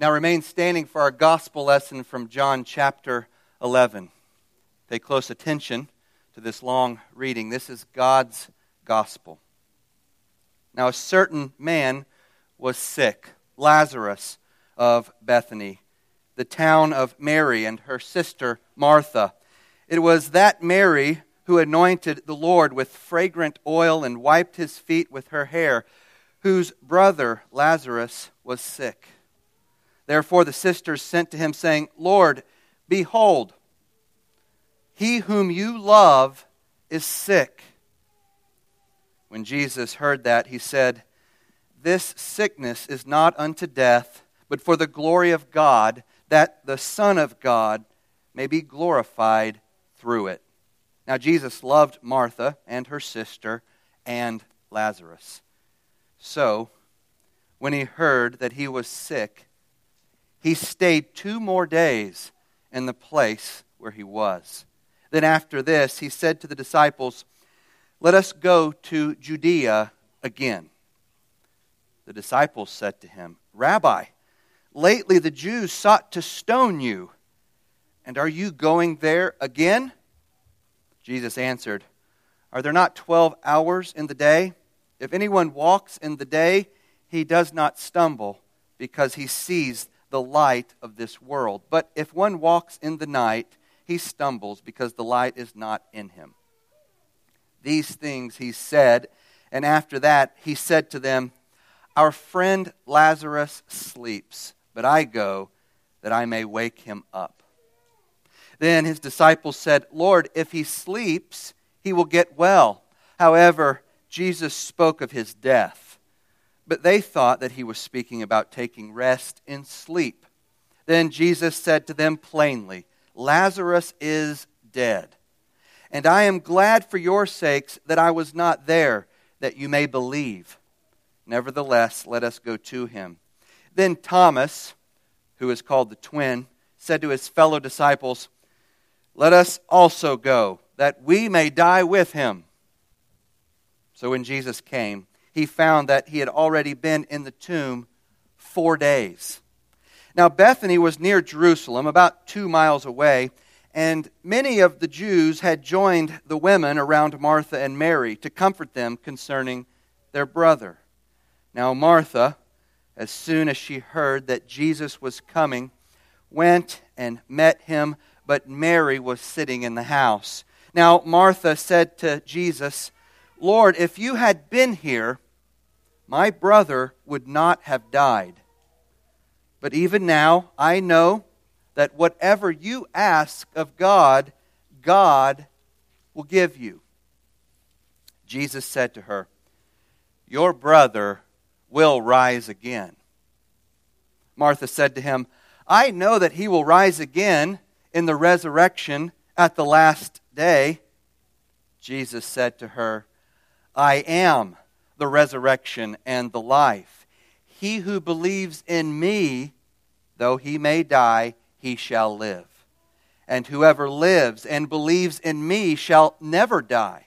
Now remain standing for our gospel lesson from John chapter 11. Pay close attention to this long reading. This is God's gospel. Now, a certain man was sick, Lazarus of Bethany, the town of Mary and her sister Martha. It was that Mary who anointed the Lord with fragrant oil and wiped his feet with her hair, whose brother Lazarus was sick. Therefore the sisters sent to him, saying, Lord, behold, he whom you love is sick. When Jesus heard that, he said, This sickness is not unto death, but for the glory of God, that the Son of God may be glorified through it. Now, Jesus loved Martha and her sister and Lazarus. So, when he heard that he was sick, he stayed two more days in the place where he was. Then after this, he said to the disciples, Let us go to Judea again. The disciples said to him, Rabbi, lately the Jews sought to stone you, and are you going there again? Jesus answered, Are there not twelve hours in the day? If anyone walks in the day, he does not stumble, because he sees the light of this world. But if one walks in the night, he stumbles because the light is not in him. These things he said, and after that he said to them, Our friend Lazarus sleeps, but I go that I may wake him up. Then his disciples said, Lord, if he sleeps, he will get well. However, Jesus spoke of his death but they thought that he was speaking about taking rest in sleep. Then Jesus said to them plainly, Lazarus is dead. And I am glad for your sakes that I was not there, that you may believe. Nevertheless, let us go to him. Then Thomas, who is called the twin, said to his fellow disciples, Let us also go, that we may die with him. So when Jesus came, he found that he had already been in the tomb four days. Now, Bethany was near Jerusalem, about two miles away, and many of the Jews had joined the women around Martha and Mary to comfort them concerning their brother. Now, Martha, as soon as she heard that Jesus was coming, went and met him, but Mary was sitting in the house. Now, Martha said to Jesus, Lord, if you had been here, my brother would not have died. But even now, I know that whatever you ask of God, God will give you. Jesus said to her, Your brother will rise again. Martha said to him, I know that he will rise again in the resurrection at the last day. Jesus said to her, I am the resurrection and the life. He who believes in me, though he may die, he shall live. And whoever lives and believes in me shall never die.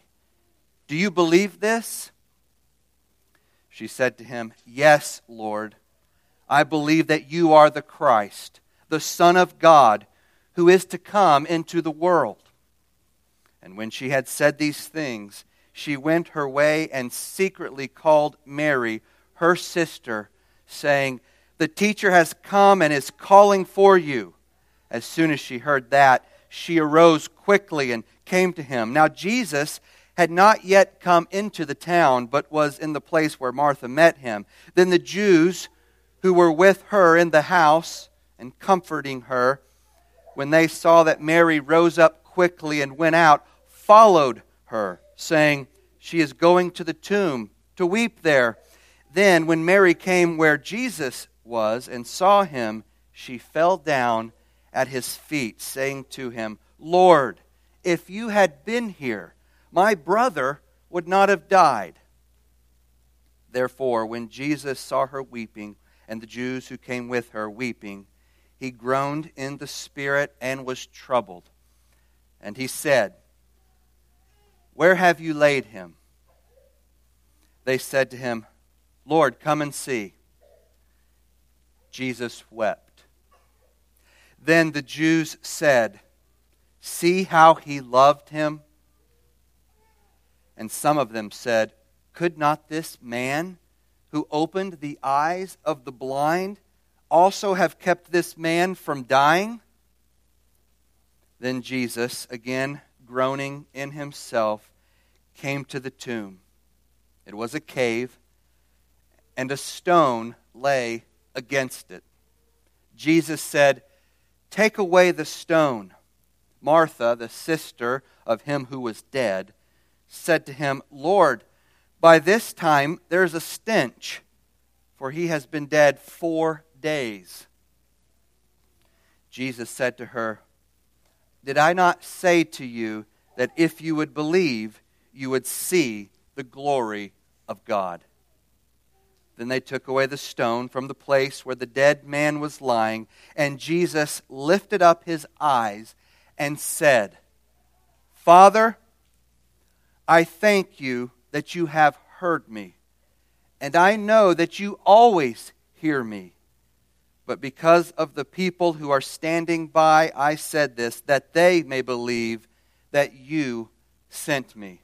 Do you believe this? She said to him, Yes, Lord. I believe that you are the Christ, the Son of God, who is to come into the world. And when she had said these things, she went her way and secretly called Mary, her sister, saying, The teacher has come and is calling for you. As soon as she heard that, she arose quickly and came to him. Now, Jesus had not yet come into the town, but was in the place where Martha met him. Then the Jews who were with her in the house and comforting her, when they saw that Mary rose up quickly and went out, followed her saying, She is going to the tomb to weep there. Then, when Mary came where Jesus was and saw him, she fell down at his feet, saying to him, Lord, if you had been here, my brother would not have died. Therefore, when Jesus saw her weeping, and the Jews who came with her weeping, he groaned in the spirit and was troubled. And he said, where have you laid him? They said to him, Lord, come and see. Jesus wept. Then the Jews said, See how he loved him? And some of them said, Could not this man who opened the eyes of the blind also have kept this man from dying? Then Jesus, again groaning in himself, came to the tomb. It was a cave, and a stone lay against it. Jesus said, Take away the stone. Martha, the sister of him who was dead, said to him, Lord, by this time there's a stench, for he has been dead four days. Jesus said to her, Did I not say to you that if you would believe, you would see the glory of God? Then they took away the stone from the place where the dead man was lying, and Jesus lifted up his eyes and said, Father, I thank you that you have heard me, and I know that you always hear me. But because of the people who are standing by, I said this, that they may believe that you sent me.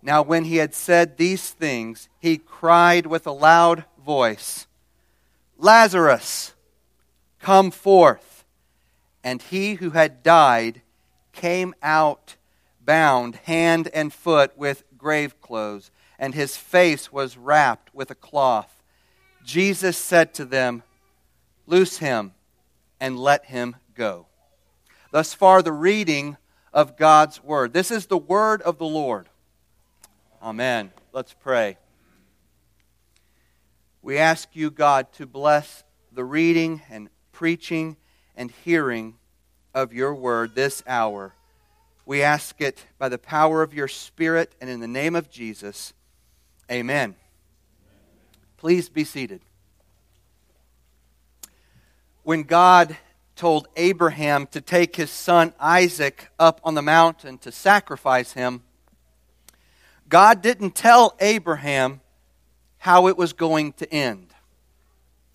Now, when he had said these things, he cried with a loud voice, Lazarus, come forth. And he who had died came out, bound hand and foot with grave clothes, and his face was wrapped with a cloth. Jesus said to them, Loose him and let him go. Thus far, the reading of God's word. This is the word of the Lord. Amen. Let's pray. We ask you, God, to bless the reading and preaching and hearing of your word this hour. We ask it by the power of your Spirit and in the name of Jesus. Amen. Please be seated. When God told Abraham to take his son Isaac up on the mountain to sacrifice him, God didn't tell Abraham how it was going to end.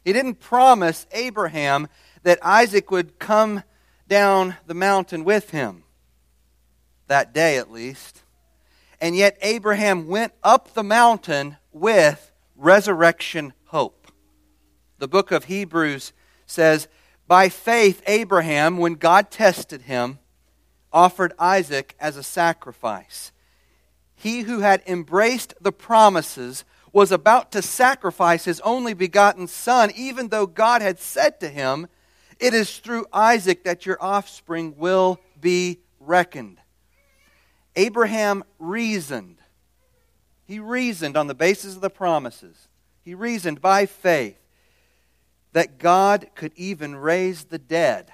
He didn't promise Abraham that Isaac would come down the mountain with him, that day at least. And yet, Abraham went up the mountain with resurrection hope. The book of Hebrews says, By faith, Abraham, when God tested him, offered Isaac as a sacrifice he who had embraced the promises was about to sacrifice his only begotten son, even though God had said to him, It is through Isaac that your offspring will be reckoned. Abraham reasoned. He reasoned on the basis of the promises. He reasoned by faith that God could even raise the dead.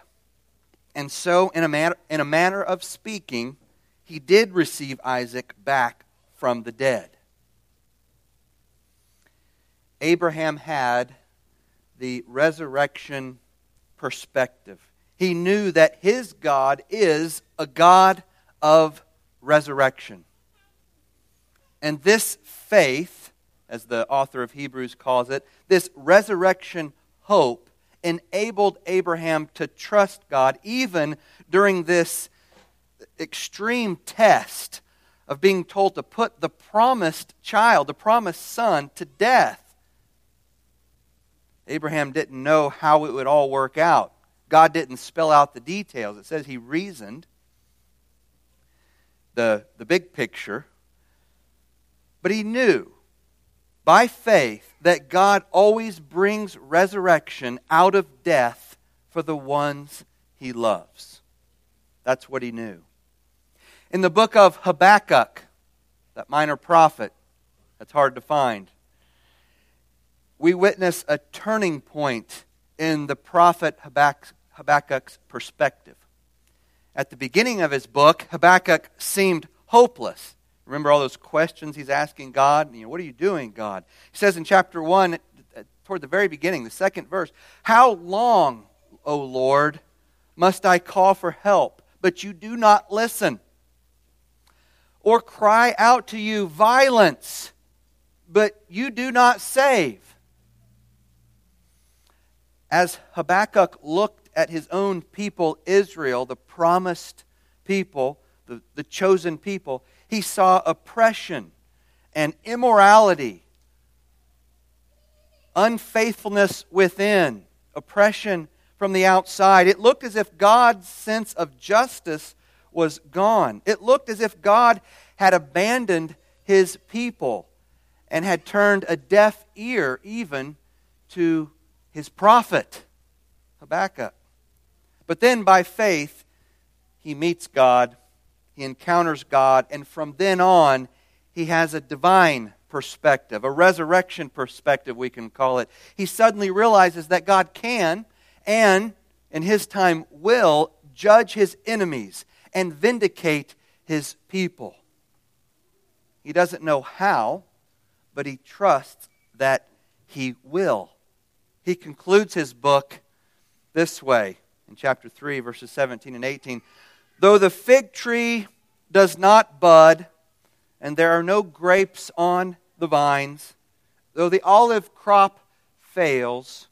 And so, in a, manner, in a manner of speaking, he did receive Isaac back from the dead. Abraham had the resurrection perspective. He knew that his God is a God of resurrection. And this faith, as the author of Hebrews calls it, this resurrection hope enabled Abraham to trust God even during this extreme test of being told to put the promised child, the promised son, to death. Abraham didn't know how it would all work out. God didn't spell out the details. It says he reasoned the, the big picture, but he knew by faith that God always brings resurrection out of death for the ones he loves. That's what he knew. In the book of Habakkuk, that minor prophet that's hard to find, we witness a turning point in the prophet Habakkuk's perspective. At the beginning of his book, Habakkuk seemed hopeless. Remember all those questions he's asking God? You know, what are you doing, God? He says in chapter 1, uh, toward the very beginning, the second verse, How long, O Lord, must I call for help, but you do not listen? or cry out to you violence, but you do not save. As Habakkuk looked at his own people, Israel, the promised people, the, the chosen people, he saw oppression and immorality, unfaithfulness within, oppression from the outside. It looked as if God's sense of justice was gone. It looked as if God had abandoned his people and had turned a deaf ear even to his prophet, Habakkuk. But then by faith, he meets God, he encounters God, and from then on, he has a divine perspective, a resurrection perspective, we can call it. He suddenly realizes that God can and, in his time, will judge his enemies and vindicate his people. He doesn't know how, but he trusts that he will. He concludes his book this way in chapter 3, verses 17 and 18. Though the fig tree does not bud, and there are no grapes on the vines, though the olive crop fails,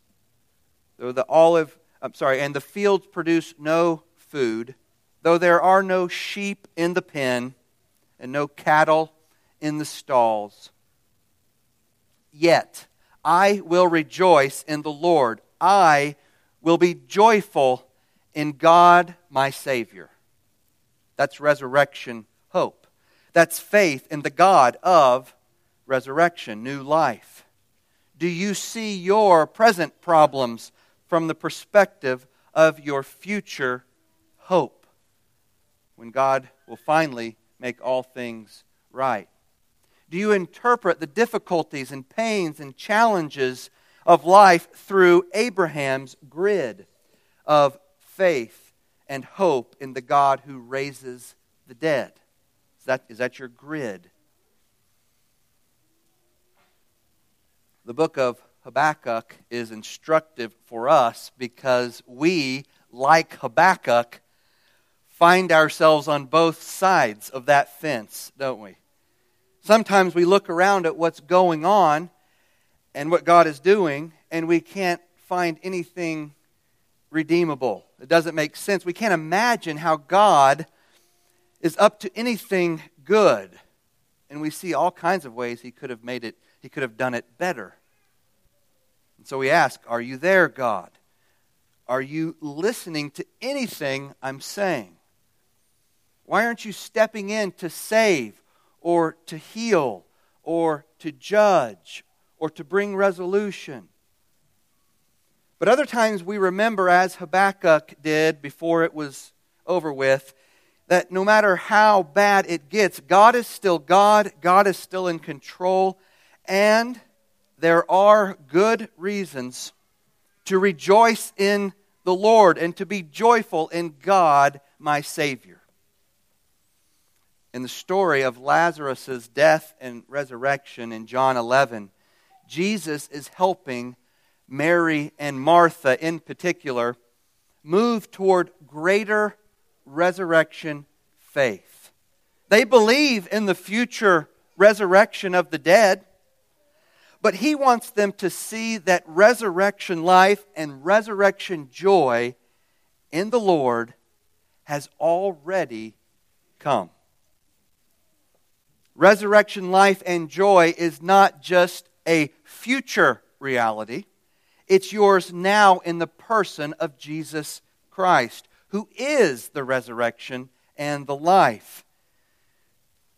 though the olive, I'm sorry, and the fields produce no food, though there are no sheep in the pen and no cattle in the stalls, yet I will rejoice in the Lord. I will be joyful in God my Savior. That's resurrection hope. That's faith in the God of resurrection, new life. Do you see your present problems from the perspective of your future hope when God will finally make all things right? Do you interpret the difficulties and pains and challenges of life through Abraham's grid of faith and hope in the God who raises the dead? Is that, is that your grid? The book of Habakkuk is instructive for us because we, like Habakkuk, find ourselves on both sides of that fence, don't we? Sometimes we look around at what's going on and what God is doing, and we can't find anything redeemable. It doesn't make sense. We can't imagine how God is up to anything good. And we see all kinds of ways he could have made it, he could have done it better. And so we ask, Are you there, God? Are you listening to anything I'm saying? Why aren't you stepping in to save or to heal or to judge or to bring resolution? But other times we remember, as Habakkuk did before it was over with, that no matter how bad it gets, God is still God, God is still in control, and there are good reasons to rejoice in the Lord and to be joyful in God, my Savior. In the story of Lazarus' death and resurrection in John 11, Jesus is helping Mary and Martha in particular move toward greater resurrection faith. They believe in the future resurrection of the dead. But he wants them to see that resurrection life and resurrection joy in the Lord has already come. Resurrection life and joy is not just a future reality, it's yours now in the person of Jesus Christ, who is the resurrection and the life.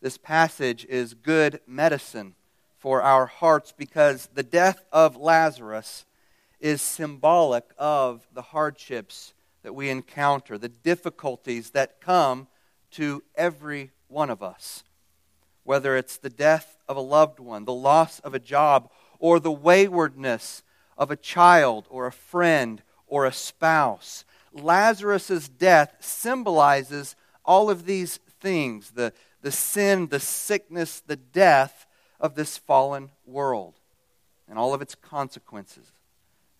This passage is good medicine for our hearts because the death of Lazarus is symbolic of the hardships that we encounter, the difficulties that come to every one of us. Whether it's the death of a loved one, the loss of a job, or the waywardness of a child or a friend or a spouse. Lazarus' death symbolizes all of these things the, the sin, the sickness, the death of this fallen world and all of its consequences,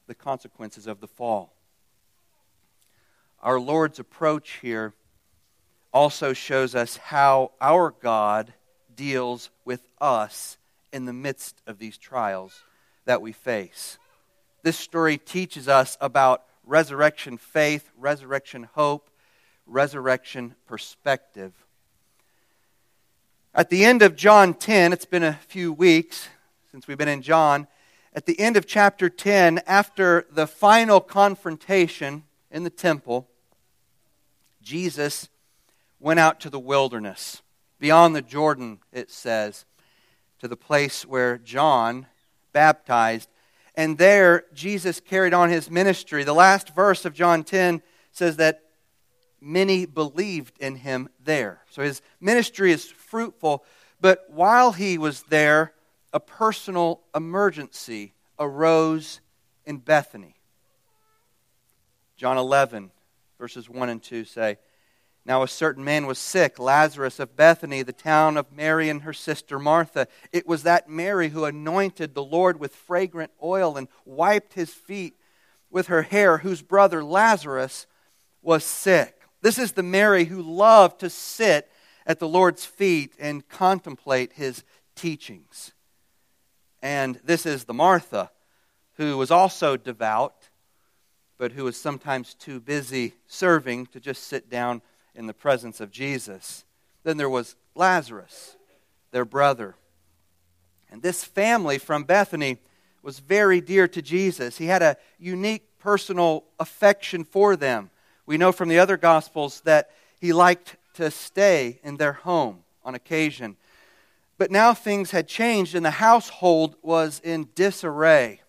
the consequences of the fall. Our Lord's approach here also shows us how our God deals with us in the midst of these trials that we face. This story teaches us about resurrection faith, resurrection hope, resurrection perspective. At the end of John 10, it's been a few weeks since we've been in John. At the end of chapter 10, after the final confrontation in the temple, Jesus went out to the wilderness, beyond the Jordan, it says, to the place where John baptized. And there, Jesus carried on his ministry. The last verse of John 10 says that many believed in him there. So his ministry is fruitful. But while he was there, a personal emergency arose in Bethany. John 11, verses 1 and 2 say, Now a certain man was sick, Lazarus of Bethany, the town of Mary and her sister Martha. It was that Mary who anointed the Lord with fragrant oil and wiped his feet with her hair, whose brother Lazarus was sick. This is the Mary who loved to sit at the Lord's feet and contemplate his teachings. And this is the Martha who was also devout, but who was sometimes too busy serving to just sit down in the presence of Jesus. Then there was Lazarus, their brother. And this family from Bethany was very dear to Jesus. He had a unique personal affection for them. We know from the other Gospels that he liked to stay in their home on occasion. But now things had changed, and the household was in disarray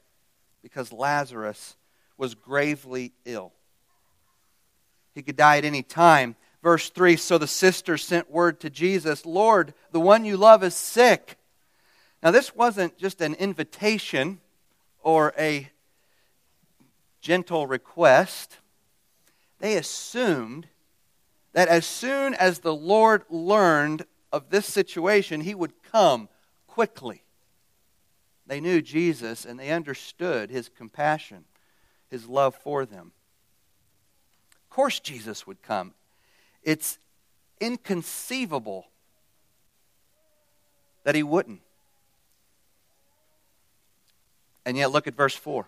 because Lazarus was gravely ill. He could die at any time. Verse 3 So the sisters sent word to Jesus, Lord, the one you love is sick. Now, this wasn't just an invitation or a gentle request. They assumed that as soon as the Lord learned of this situation, he would come quickly. They knew Jesus and they understood his compassion, his love for them. Of course, Jesus would come. It's inconceivable that he wouldn't. And yet, look at verse 4.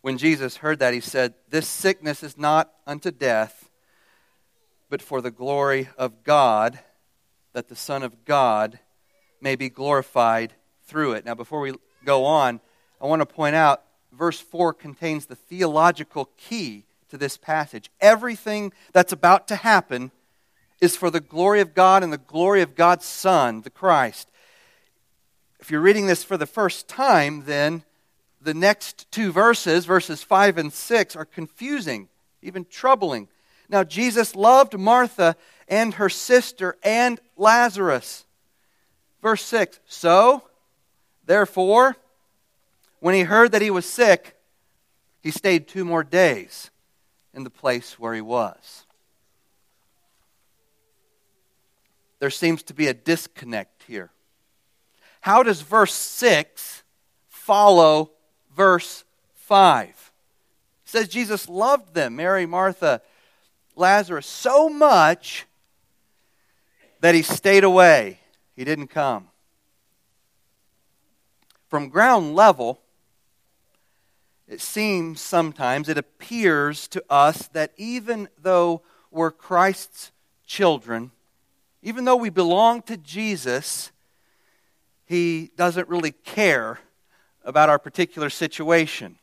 When Jesus heard that, he said, This sickness is not unto death, but for the glory of God that the Son of God may be glorified through it. Now, before we go on, I want to point out verse 4 contains the theological key to this passage. Everything that's about to happen is for the glory of God and the glory of God's Son, the Christ. If you're reading this for the first time, then the next two verses, verses 5 and 6, are confusing, even troubling. Now, Jesus loved Martha and her sister and Lazarus. Verse 6 So, therefore, when he heard that he was sick, he stayed two more days in the place where he was. There seems to be a disconnect here. How does verse 6 follow verse 5? It says Jesus loved them, Mary, Martha, Lazarus, so much that he stayed away. He didn't come. From ground level, it seems sometimes, it appears to us that even though we're Christ's children, even though we belong to Jesus, he doesn't really care about our particular situation.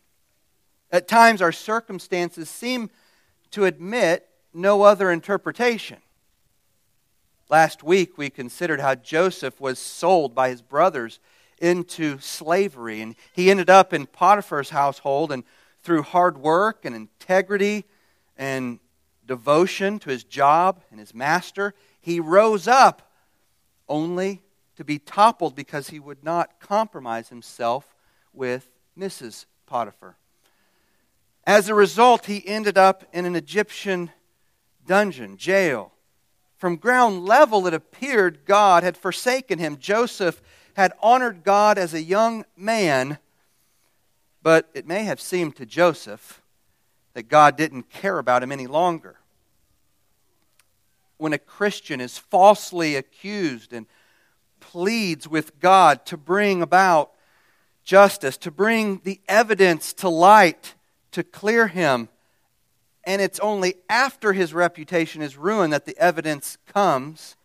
At times, our circumstances seem to admit no other interpretation. Last week, we considered how Joseph was sold by his brothers into slavery, and he ended up in Potiphar's household, and through hard work and integrity and devotion to his job and his master, he rose up only to be toppled because he would not compromise himself with Mrs. Potiphar. As a result, he ended up in an Egyptian dungeon, jail. From ground level, it appeared God had forsaken him. Joseph had honored God as a young man, but it may have seemed to Joseph that God didn't care about him any longer. When a Christian is falsely accused and pleads with God to bring about justice, to bring the evidence to light, to clear him. And it's only after his reputation is ruined that the evidence comes.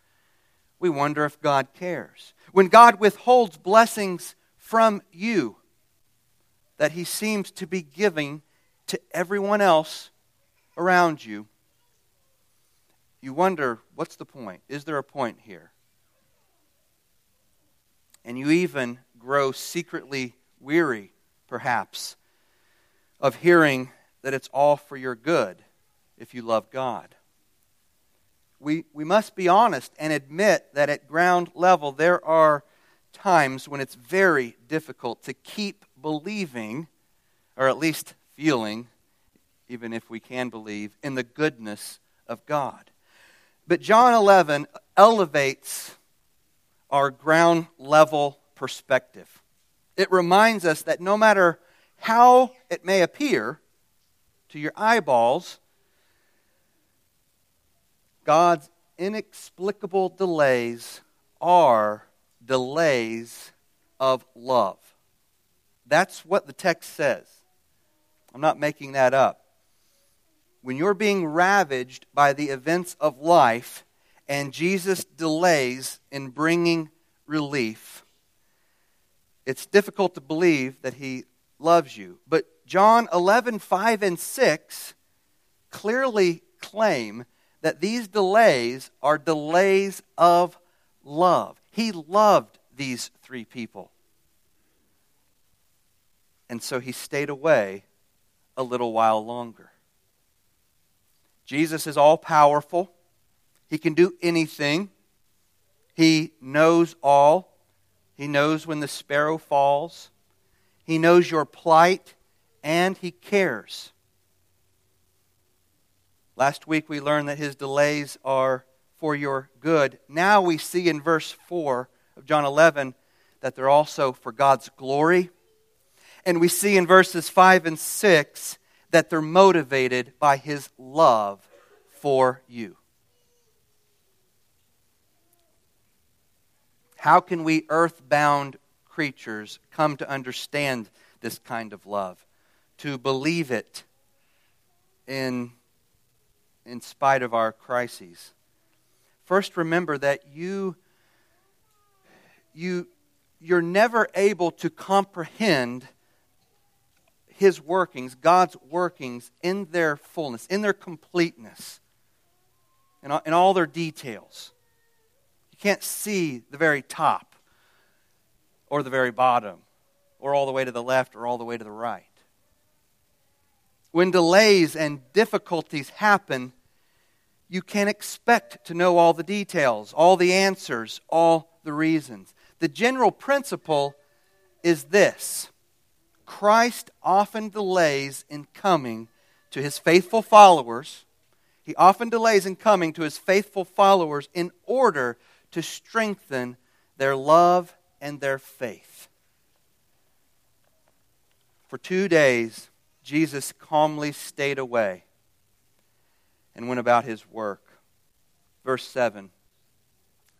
We wonder if God cares. When God withholds blessings from you that he seems to be giving to everyone else around you, you wonder what's the point? Is there a point here? And you even grow secretly weary, perhaps, of hearing that it's all for your good if you love God. We, we must be honest and admit that at ground level there are times when it's very difficult to keep believing, or at least feeling, even if we can believe, in the goodness of God. But John 11 elevates our ground level perspective. It reminds us that no matter how it may appear to your eyeballs, God's inexplicable delays are delays of love. That's what the text says. I'm not making that up. When you're being ravaged by the events of life and Jesus delays in bringing relief, it's difficult to believe that he loves you. But John 11, 5 and 6 clearly claim that these delays are delays of love. He loved these three people. And so he stayed away a little while longer. Jesus is all powerful, he can do anything, he knows all. He knows when the sparrow falls. He knows your plight, and He cares. Last week we learned that His delays are for your good. Now we see in verse 4 of John 11 that they're also for God's glory. And we see in verses 5 and 6 that they're motivated by His love for you. How can we earthbound creatures come to understand this kind of love, to believe it in, in spite of our crises? First, remember that you, you, you're never able to comprehend His workings, God's workings, in their fullness, in their completeness, in all, in all their details. You can't see the very top or the very bottom or all the way to the left or all the way to the right. When delays and difficulties happen, you can expect to know all the details, all the answers, all the reasons. The general principle is this Christ often delays in coming to his faithful followers. He often delays in coming to his faithful followers in order to strengthen their love and their faith. For two days, Jesus calmly stayed away and went about his work. Verse 7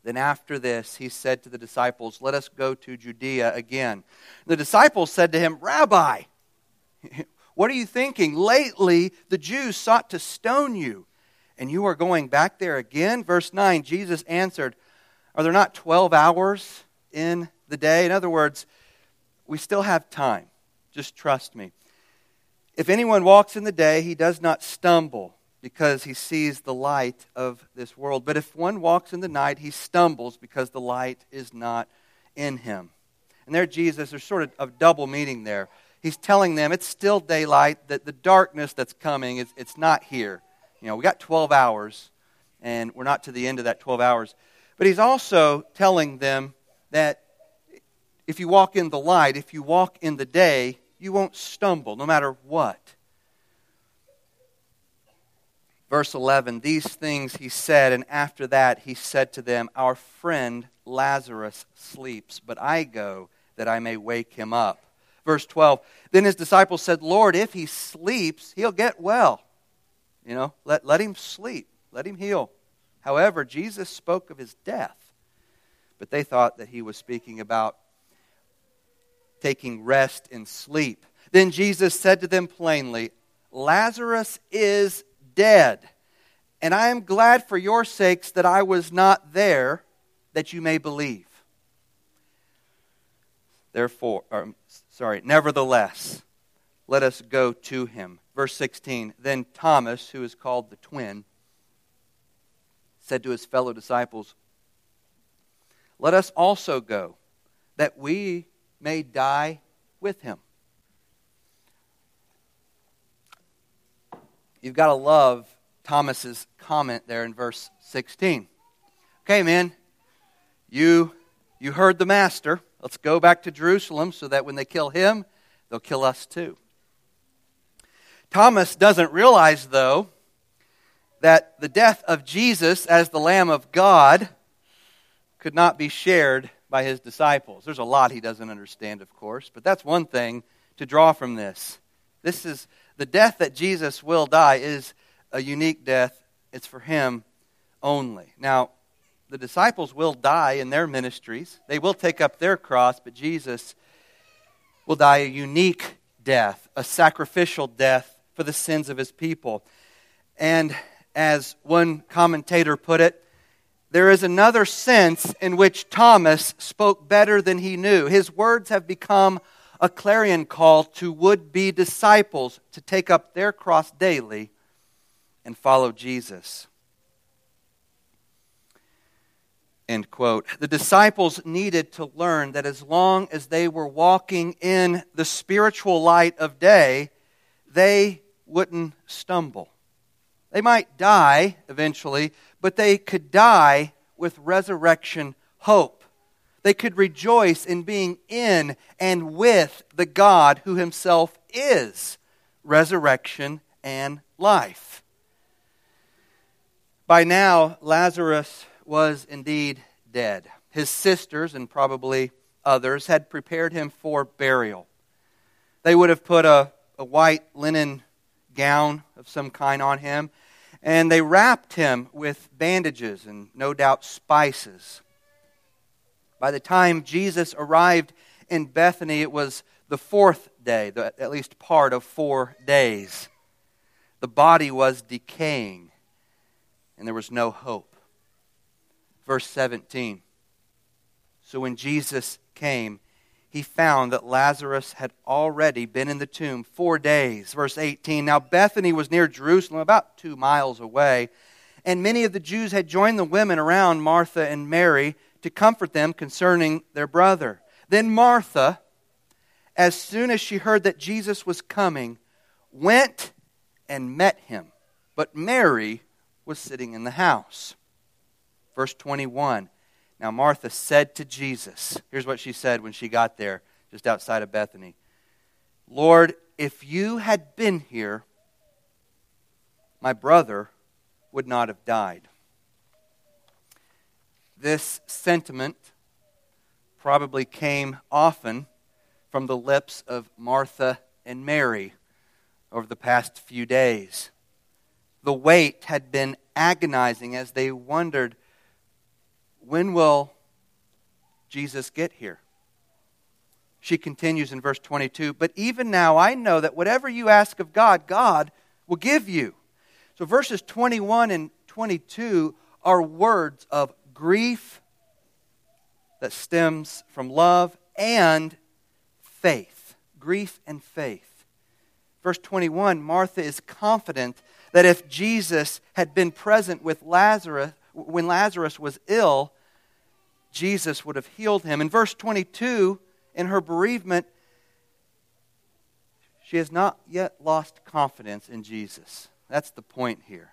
Then after this, he said to the disciples, Let us go to Judea again. The disciples said to him, Rabbi, what are you thinking? Lately, the Jews sought to stone you, and you are going back there again? Verse 9 Jesus answered, Are there not 12 hours in the day? In other words, we still have time. Just trust me. If anyone walks in the day, he does not stumble because he sees the light of this world. But if one walks in the night, he stumbles because the light is not in him. And there, Jesus, there's sort of a double meaning there. He's telling them it's still daylight, that the darkness that's coming, is, it's not here. You know, we got 12 hours, and we're not to the end of that 12 hours. But he's also telling them that if you walk in the light, if you walk in the day, you won't stumble no matter what. Verse 11 These things he said, and after that he said to them, Our friend Lazarus sleeps, but I go that I may wake him up. Verse 12 Then his disciples said, Lord, if he sleeps, he'll get well. You know, let, let him sleep, let him heal. However, Jesus spoke of his death, but they thought that he was speaking about taking rest in sleep. Then Jesus said to them plainly, Lazarus is dead, and I am glad for your sakes that I was not there, that you may believe. Therefore, um, or, sorry, nevertheless, let us go to him. Verse 16 Then Thomas, who is called the twin, said to his fellow disciples, Let us also go, that we may die with him. You've got to love Thomas's comment there in verse 16. Okay, man, you, you heard the master. Let's go back to Jerusalem so that when they kill him, they'll kill us too. Thomas doesn't realize, though, that the death of Jesus as the Lamb of God could not be shared by his disciples. There's a lot he doesn't understand, of course, but that's one thing to draw from this. This is the death that Jesus will die is a unique death. It's for him only. Now, the disciples will die in their ministries. They will take up their cross, but Jesus will die a unique death, a sacrificial death for the sins of his people. And as one commentator put it, there is another sense in which Thomas spoke better than he knew. His words have become a clarion call to would be disciples to take up their cross daily and follow Jesus. End quote. The disciples needed to learn that as long as they were walking in the spiritual light of day, they wouldn't stumble. They might die eventually, but they could die with resurrection hope. They could rejoice in being in and with the God who himself is resurrection and life. By now, Lazarus was indeed dead. His sisters, and probably others, had prepared him for burial. They would have put a, a white linen gown of some kind on him and they wrapped him with bandages and no doubt spices. By the time Jesus arrived in Bethany, it was the fourth day, the, at least part of four days. The body was decaying, and there was no hope. Verse 17. So when Jesus came, he found that Lazarus had already been in the tomb four days. Verse 18 Now Bethany was near Jerusalem, about two miles away, and many of the Jews had joined the women around Martha and Mary to comfort them concerning their brother. Then Martha, as soon as she heard that Jesus was coming, went and met him. But Mary was sitting in the house. Verse 21 now, Martha said to Jesus, here's what she said when she got there, just outside of Bethany Lord, if you had been here, my brother would not have died. This sentiment probably came often from the lips of Martha and Mary over the past few days. The wait had been agonizing as they wondered when will Jesus get here? She continues in verse 22 But even now I know that whatever you ask of God, God will give you. So verses 21 and 22 are words of grief that stems from love and faith. Grief and faith. Verse 21 Martha is confident that if Jesus had been present with Lazarus, when Lazarus was ill, Jesus would have healed him. In verse 22, in her bereavement, she has not yet lost confidence in Jesus. That's the point here.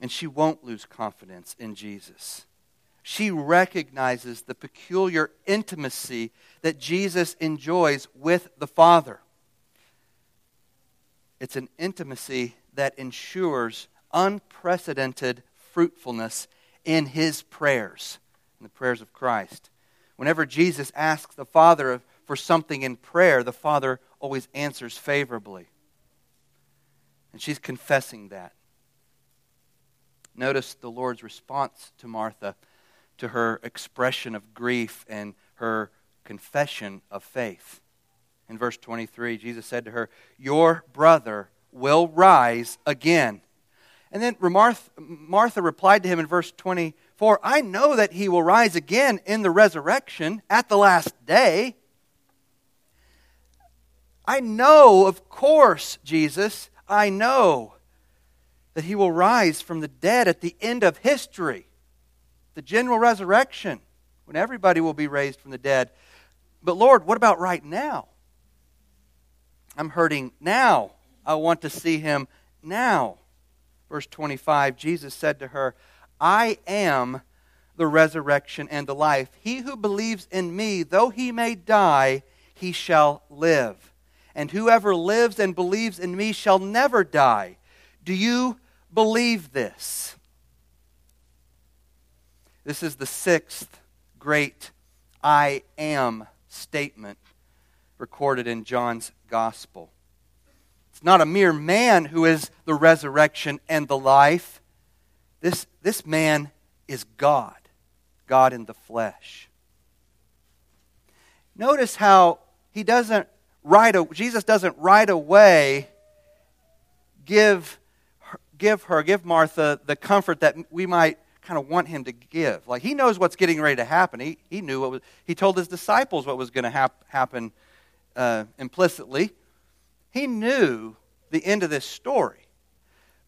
And she won't lose confidence in Jesus. She recognizes the peculiar intimacy that Jesus enjoys with the Father. It's an intimacy that ensures unprecedented fruitfulness in his prayers in the prayers of Christ. Whenever Jesus asks the Father for something in prayer, the Father always answers favorably. And she's confessing that. Notice the Lord's response to Martha, to her expression of grief and her confession of faith. In verse 23, Jesus said to her, Your brother will rise again. And then Martha replied to him in verse 24, I know that he will rise again in the resurrection at the last day. I know, of course, Jesus, I know that he will rise from the dead at the end of history, the general resurrection, when everybody will be raised from the dead. But Lord, what about right now? I'm hurting now. I want to see him now. Verse 25 Jesus said to her, I am the resurrection and the life. He who believes in me, though he may die, he shall live. And whoever lives and believes in me shall never die. Do you believe this? This is the sixth great I am statement recorded in John's gospel. It's not a mere man who is the resurrection and the life. This, this man is God, God in the flesh. Notice how he doesn't right Jesus doesn't right away give give her, give Martha the comfort that we might kind of want him to give. Like he knows what's getting ready to happen. He, he knew what was, he told his disciples what was going to hap, happen uh, implicitly. He knew the end of this story.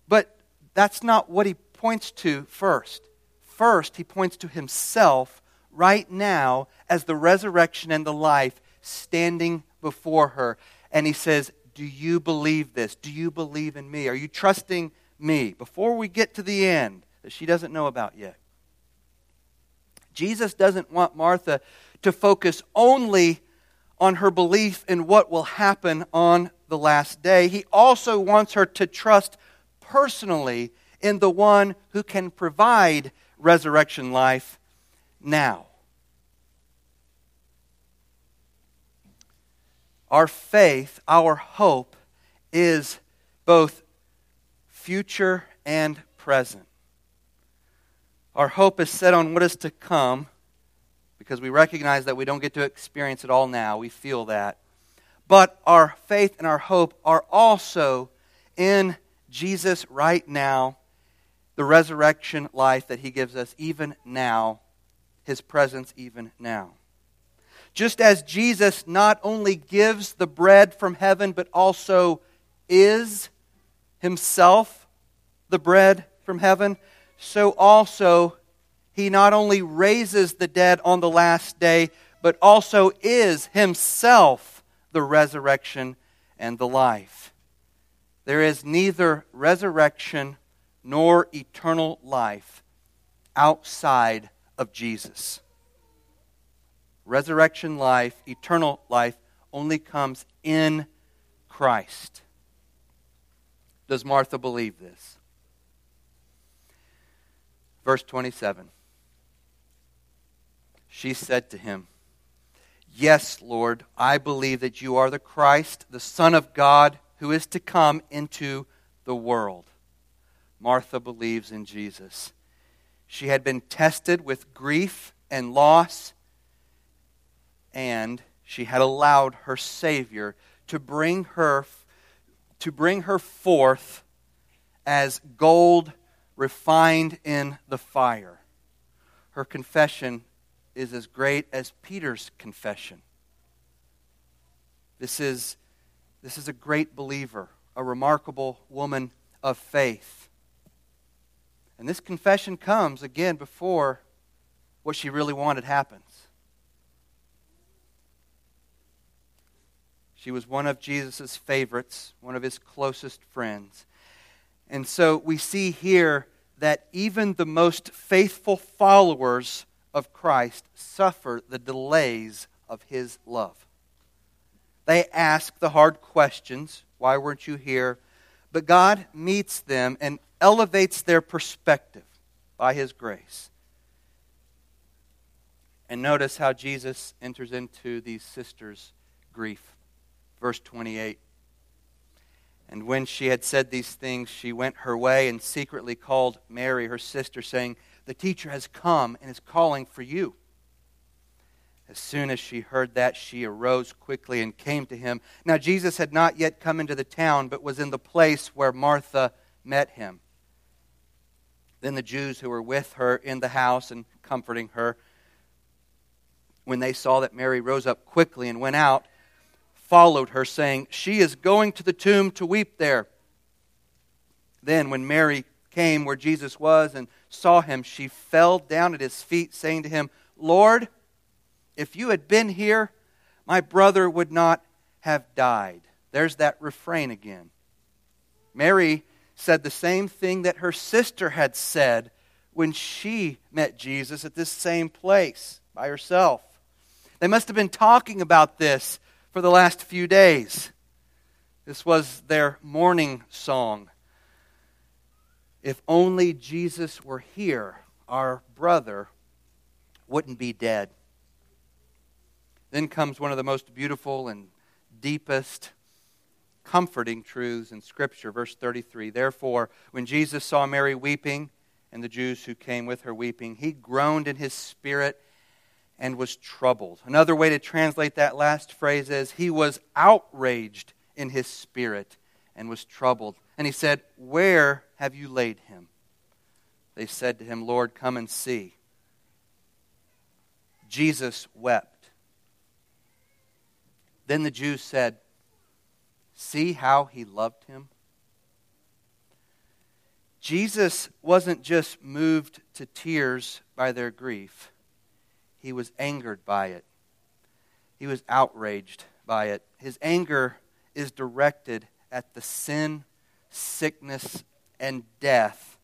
But that's not what he points to first. First, he points to himself right now as the resurrection and the life standing before her. And he says, Do you believe this? Do you believe in me? Are you trusting me? Before we get to the end that she doesn't know about yet. Jesus doesn't want Martha to focus only on her belief in what will happen on the last day. He also wants her to trust personally in the one who can provide resurrection life now. Our faith, our hope, is both future and present. Our hope is set on what is to come because we recognize that we don't get to experience it all now. We feel that. But our faith and our hope are also in Jesus right now, the resurrection life that he gives us even now, his presence even now. Just as Jesus not only gives the bread from heaven, but also is himself the bread from heaven, so also he not only raises the dead on the last day, but also is himself the resurrection and the life. There is neither resurrection nor eternal life outside of Jesus resurrection life, eternal life, only comes in Christ. Does Martha believe this? Verse 27. She said to him, Yes, Lord, I believe that you are the Christ, the Son of God, who is to come into the world. Martha believes in Jesus. She had been tested with grief and loss and she had allowed her Savior to bring her, to bring her forth as gold refined in the fire. Her confession is as great as Peter's confession. This is, this is a great believer, a remarkable woman of faith. And this confession comes again before what she really wanted happens. She was one of Jesus' favorites, one of his closest friends. And so we see here that even the most faithful followers of Christ suffer the delays of his love. They ask the hard questions why weren't you here? But God meets them and elevates their perspective by his grace. And notice how Jesus enters into these sisters' grief. Verse 28. And when she had said these things, she went her way and secretly called Mary, her sister, saying, The teacher has come and is calling for you. As soon as she heard that, she arose quickly and came to him. Now, Jesus had not yet come into the town, but was in the place where Martha met him. Then the Jews who were with her in the house and comforting her, when they saw that Mary rose up quickly and went out, followed her, saying, She is going to the tomb to weep there. Then, when Mary came where Jesus was and saw him, she fell down at his feet, saying to him, Lord, if you had been here, my brother would not have died. There's that refrain again. Mary said the same thing that her sister had said when she met Jesus at this same place by herself. They must have been talking about this for the last few days. This was their mourning song. If only Jesus were here, our brother wouldn't be dead. Then comes one of the most beautiful and deepest comforting truths in Scripture. Verse 33 Therefore, when Jesus saw Mary weeping, and the Jews who came with her weeping, he groaned in his spirit and was troubled. Another way to translate that last phrase is he was outraged in his spirit and was troubled. And he said, Where have you laid him? They said to him, Lord, come and see. Jesus wept. Then the Jews said, See how he loved him? Jesus wasn't just moved to tears by their grief, he was angered by it. He was outraged by it. His anger is directed at the sin, sickness, and death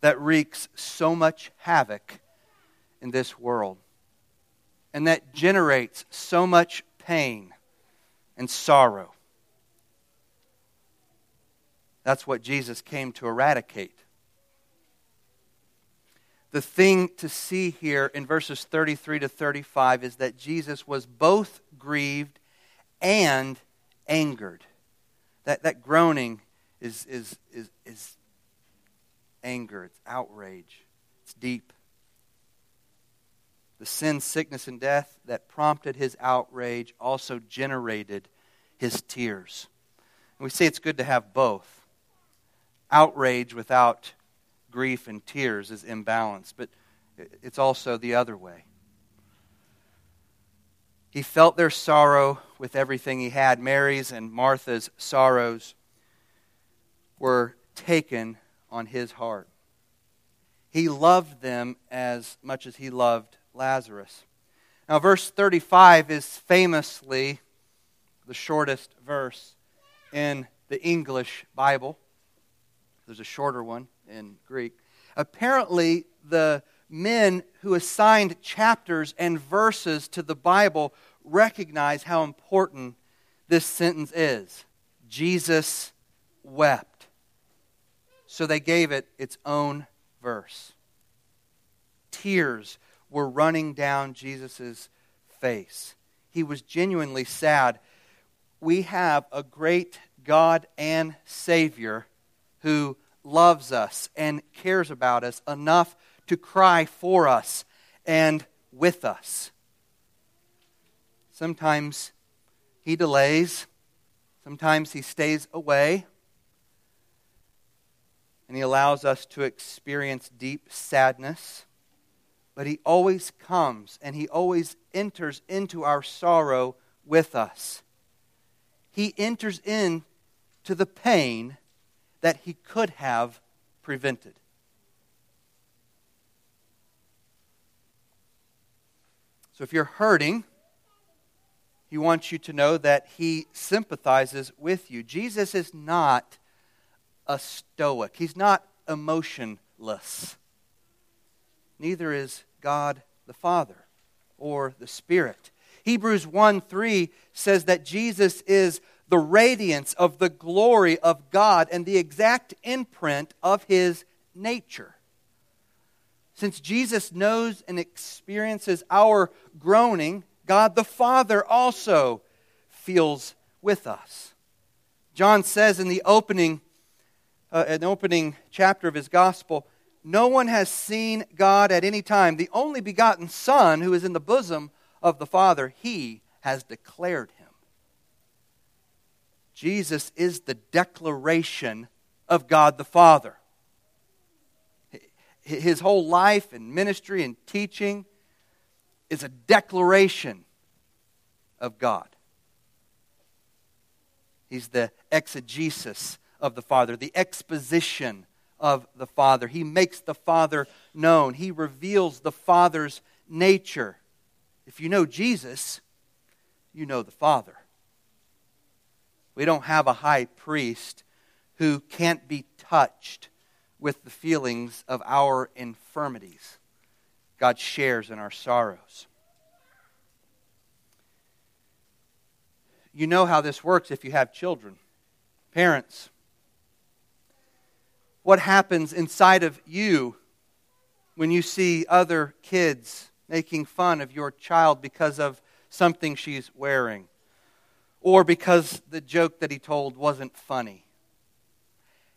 that wreaks so much havoc in this world and that generates so much pain and sorrow. That's what Jesus came to eradicate. The thing to see here in verses 33 to 35 is that Jesus was both grieved and angered. That, that groaning is, is, is, is anger, it's outrage, it's deep. The sin, sickness, and death that prompted his outrage also generated his tears. And we say it's good to have both outrage without grief and tears is imbalanced, but it's also the other way. He felt their sorrow with everything he had. Mary's and Martha's sorrows were taken on his heart. He loved them as much as he loved Lazarus. Now, verse 35 is famously the shortest verse in the English Bible. There's a shorter one in Greek. Apparently, the men who assigned chapters and verses to the Bible recognize how important this sentence is. Jesus wept. So they gave it its own verse. Tears were running down Jesus' face. He was genuinely sad. We have a great God and Savior who loves us and cares about us enough to cry for us and with us. Sometimes he delays, sometimes he stays away, and he allows us to experience deep sadness. But he always comes and he always enters into our sorrow with us. He enters into the pain that he could have prevented. So if you're hurting, he wants you to know that he sympathizes with you. Jesus is not a stoic, he's not emotionless. Neither is God the Father or the Spirit. Hebrews 1 3 says that Jesus is the radiance of the glory of God and the exact imprint of his nature. Since Jesus knows and experiences our groaning, God the Father also feels with us. John says in the opening, uh, an opening chapter of his gospel, no one has seen God at any time. The only begotten Son, who is in the bosom of the Father, he has declared. Jesus is the declaration of God the Father. His whole life and ministry and teaching is a declaration of God. He's the exegesis of the Father, the exposition of the Father. He makes the Father known, He reveals the Father's nature. If you know Jesus, you know the Father. We don't have a high priest who can't be touched with the feelings of our infirmities. God shares in our sorrows. You know how this works if you have children. Parents, what happens inside of you when you see other kids making fun of your child because of something she's wearing or because the joke that he told wasn't funny?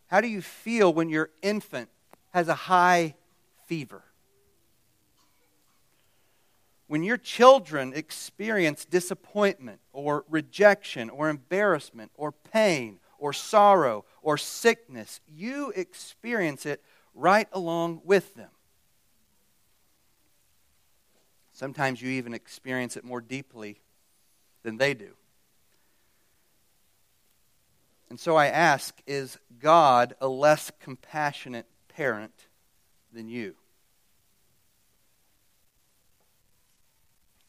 How do you feel when your infant has a high fever? When your children experience disappointment or rejection or embarrassment or pain or sorrow or sickness, you experience it right along with them. Sometimes you even experience it more deeply than they do. And so I ask is God a less compassionate parent than you?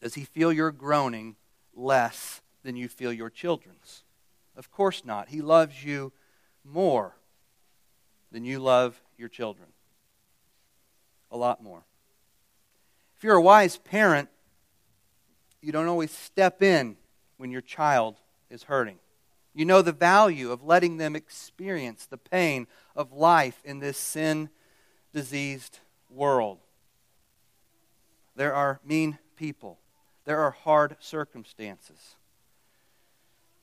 Does he feel your groaning less than you feel your children's? Of course not. He loves you more than you love your children. A lot more. If you're a wise parent, you don't always step in when your child is hurting. You know the value of letting them experience the pain of life in this sin diseased world. There are mean people, there are hard circumstances.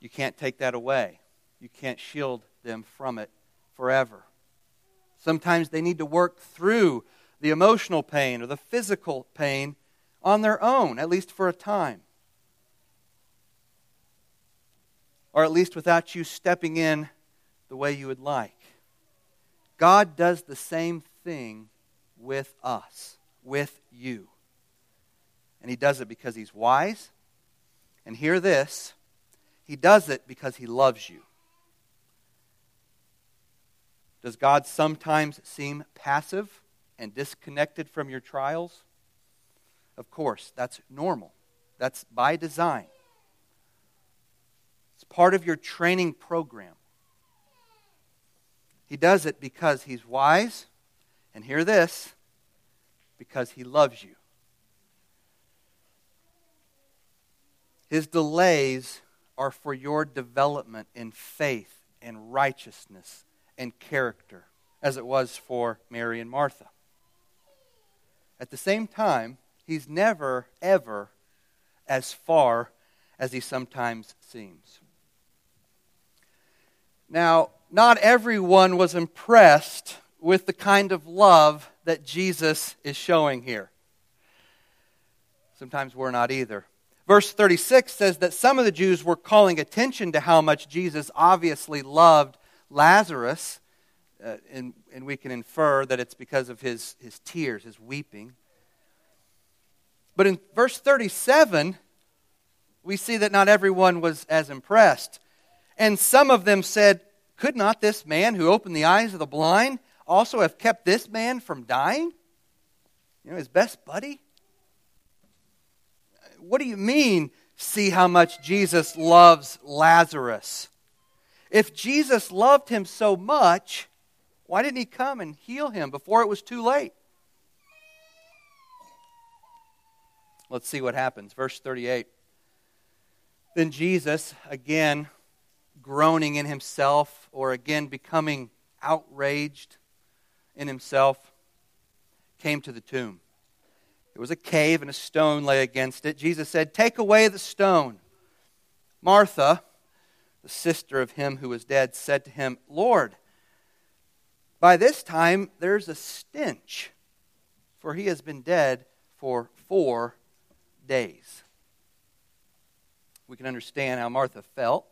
You can't take that away. You can't shield them from it forever. Sometimes they need to work through the emotional pain or the physical pain on their own, at least for a time. Or at least without you stepping in the way you would like. God does the same thing with us, with you. And He does it because He's wise. And hear this he does it because he loves you. Does God sometimes seem passive and disconnected from your trials? Of course, that's normal. That's by design. It's part of your training program. He does it because he's wise, and hear this, because he loves you. His delays are for your development in faith and righteousness and character, as it was for Mary and Martha. At the same time, he's never, ever as far as he sometimes seems. Now, not everyone was impressed with the kind of love that Jesus is showing here. Sometimes we're not either. Verse 36 says that some of the Jews were calling attention to how much Jesus obviously loved Lazarus, uh, and, and we can infer that it's because of his, his tears, his weeping. But in verse 37, we see that not everyone was as impressed. And some of them said, Could not this man who opened the eyes of the blind also have kept this man from dying? You know, his best buddy? what do you mean, see how much Jesus loves Lazarus? If Jesus loved him so much, why didn't he come and heal him before it was too late? Let's see what happens. Verse 38. Then Jesus, again groaning in himself, or again becoming outraged in himself, came to the tomb. It was a cave, and a stone lay against it. Jesus said, Take away the stone. Martha, the sister of him who was dead, said to him, Lord, by this time there's a stench, for he has been dead for four days. we can understand how Martha felt.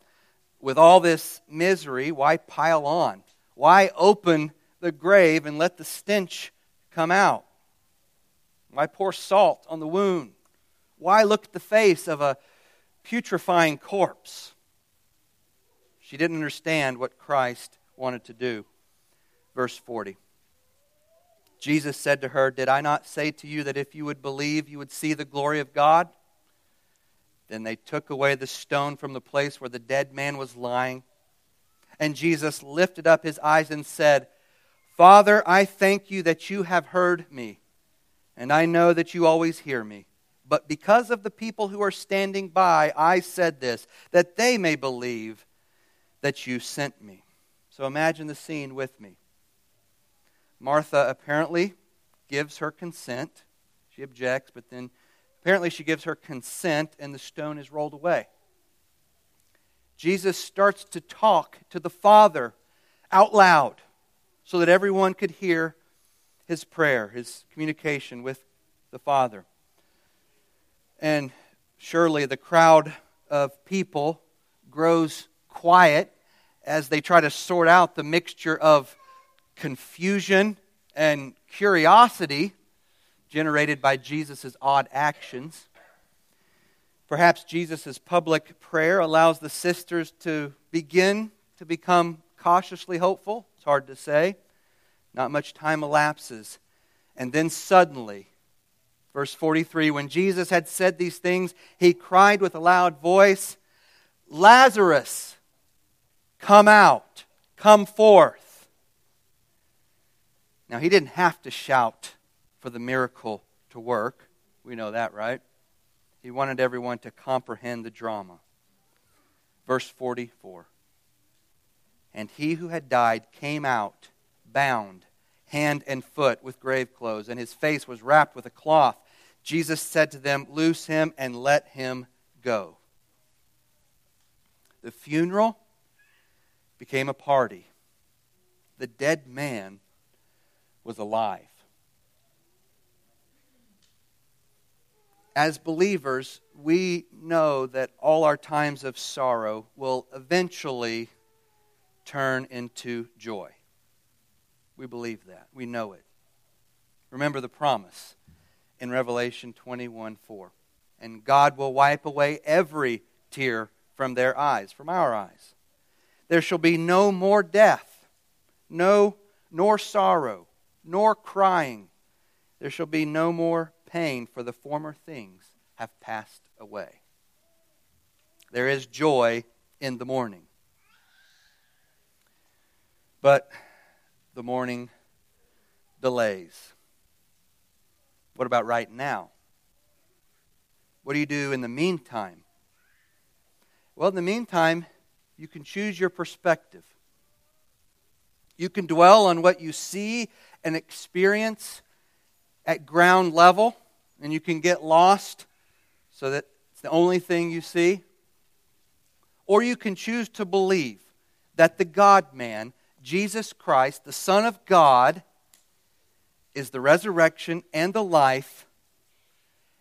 With all this misery, why pile on? Why open the grave and let the stench come out? Why pour salt on the wound? Why look at the face of a putrefying corpse? She didn't understand what Christ wanted to do. Verse 40. Jesus said to her, Did I not say to you that if you would believe, you would see the glory of God? Then they took away the stone from the place where the dead man was lying. And Jesus lifted up his eyes and said, Father, I thank you that you have heard me, and I know that you always hear me. But because of the people who are standing by, I said this, that they may believe that you sent me. So imagine the scene with me. Martha apparently gives her consent. She objects, but then apparently she gives her consent, and the stone is rolled away. Jesus starts to talk to the Father out loud so that everyone could hear his prayer, his communication with the Father. And surely the crowd of people grows quiet as they try to sort out the mixture of confusion and curiosity generated by Jesus' odd actions. Perhaps Jesus' public prayer allows the sisters to begin to become cautiously hopeful. It's hard to say. Not much time elapses. And then suddenly, verse 43 when Jesus had said these things, he cried with a loud voice, Lazarus, come out, come forth. Now, he didn't have to shout for the miracle to work. We know that, right? He wanted everyone to comprehend the drama. Verse 44 And he who had died came out, bound, hand and foot, with grave clothes, and his face was wrapped with a cloth. Jesus said to them, Loose him and let him go. The funeral became a party. The dead man was alive. As believers, we know that all our times of sorrow will eventually turn into joy. We believe that. We know it. Remember the promise in Revelation 21 4. And God will wipe away every tear from their eyes, from our eyes. There shall be no more death, no nor sorrow, nor crying. There shall be no more pain, for the former things have passed away. There is joy in the morning. But the morning delays. What about right now? What do you do in the meantime? Well, in the meantime, you can choose your perspective. You can dwell on what you see and experience at ground level, and you can get lost so that it's the only thing you see. Or you can choose to believe that the God man, Jesus Christ, the Son of God, is the resurrection and the life,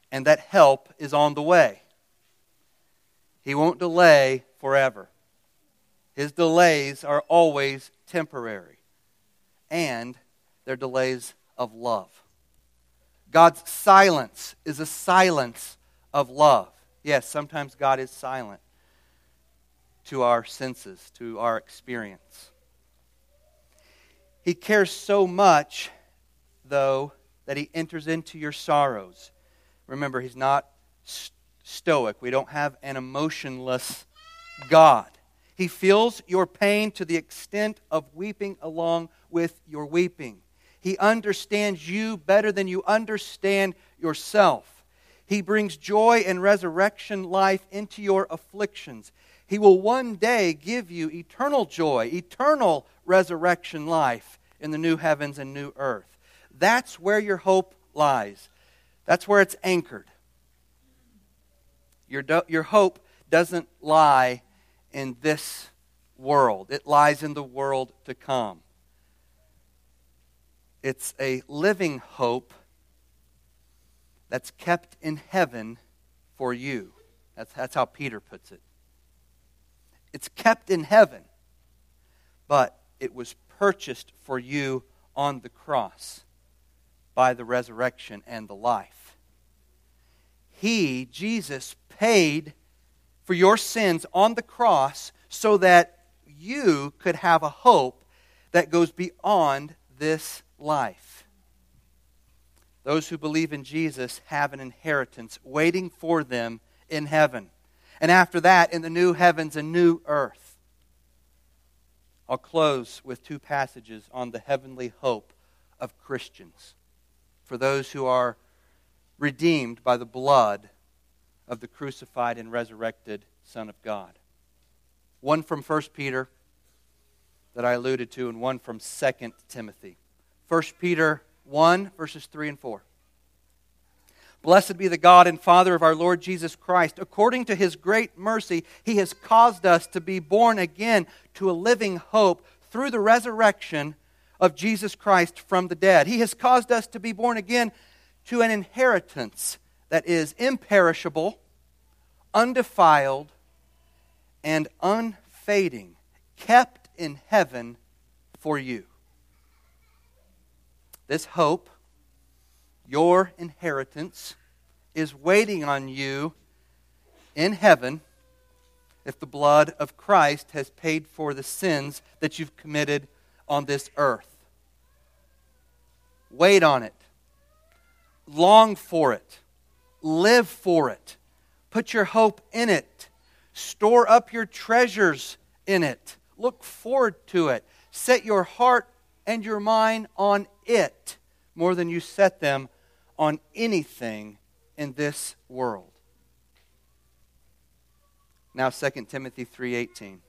and that help is on the way. He won't delay forever. His delays are always temporary. And they're delays of love. God's silence is a silence of love. Yes, sometimes God is silent to our senses, to our experience. He cares so much, though, that He enters into your sorrows. Remember, He's not stoic. We don't have an emotionless God. He feels your pain to the extent of weeping along with your weeping. He understands you better than you understand yourself. He brings joy and resurrection life into your afflictions. He will one day give you eternal joy, eternal resurrection life in the new heavens and new earth. That's where your hope lies. That's where it's anchored. Your, do, your hope doesn't lie in this world, it lies in the world to come. It's a living hope that's kept in heaven for you. That's, that's how Peter puts it. It's kept in heaven, but it was purchased for you on the cross by the resurrection and the life. He, Jesus, paid for your sins on the cross so that you could have a hope that goes beyond this life. Those who believe in Jesus have an inheritance waiting for them in heaven. And after that, in the new heavens and new earth. I'll close with two passages on the heavenly hope of Christians for those who are redeemed by the blood of the crucified and resurrected Son of God. One from 1 Peter that I alluded to, and one from 2 Timothy. 1 Peter 1, verses 3 and 4. Blessed be the God and Father of our Lord Jesus Christ. According to his great mercy, he has caused us to be born again to a living hope through the resurrection of Jesus Christ from the dead. He has caused us to be born again to an inheritance that is imperishable, undefiled, and unfading, kept in heaven for you. This hope, your inheritance, is waiting on you in heaven if the blood of Christ has paid for the sins that you've committed on this earth. Wait on it. Long for it. Live for it. Put your hope in it. Store up your treasures in it. Look forward to it. Set your heart and your mind on it more than you set them on anything in this world. Now 2 Timothy 3:18.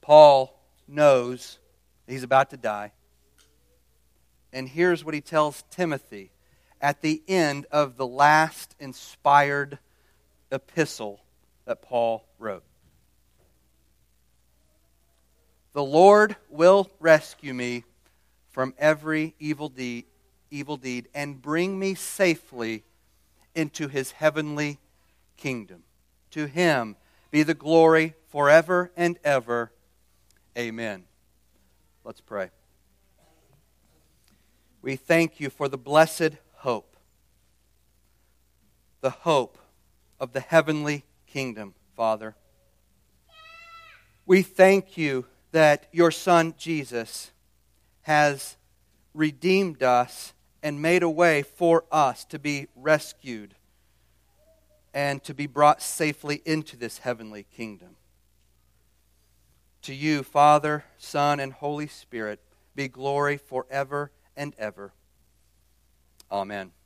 Paul knows he's about to die. And here's what he tells Timothy at the end of the last inspired epistle that Paul wrote. The Lord will rescue me from every evil deed, evil deed and bring me safely into his heavenly kingdom. To him be the glory forever and ever. Amen. Let's pray. We thank you for the blessed hope, the hope of the heavenly kingdom, Father. We thank you that your Son, Jesus, has redeemed us and made a way for us to be rescued and to be brought safely into this heavenly kingdom. To you, Father, Son, and Holy Spirit, be glory forever and ever. Amen.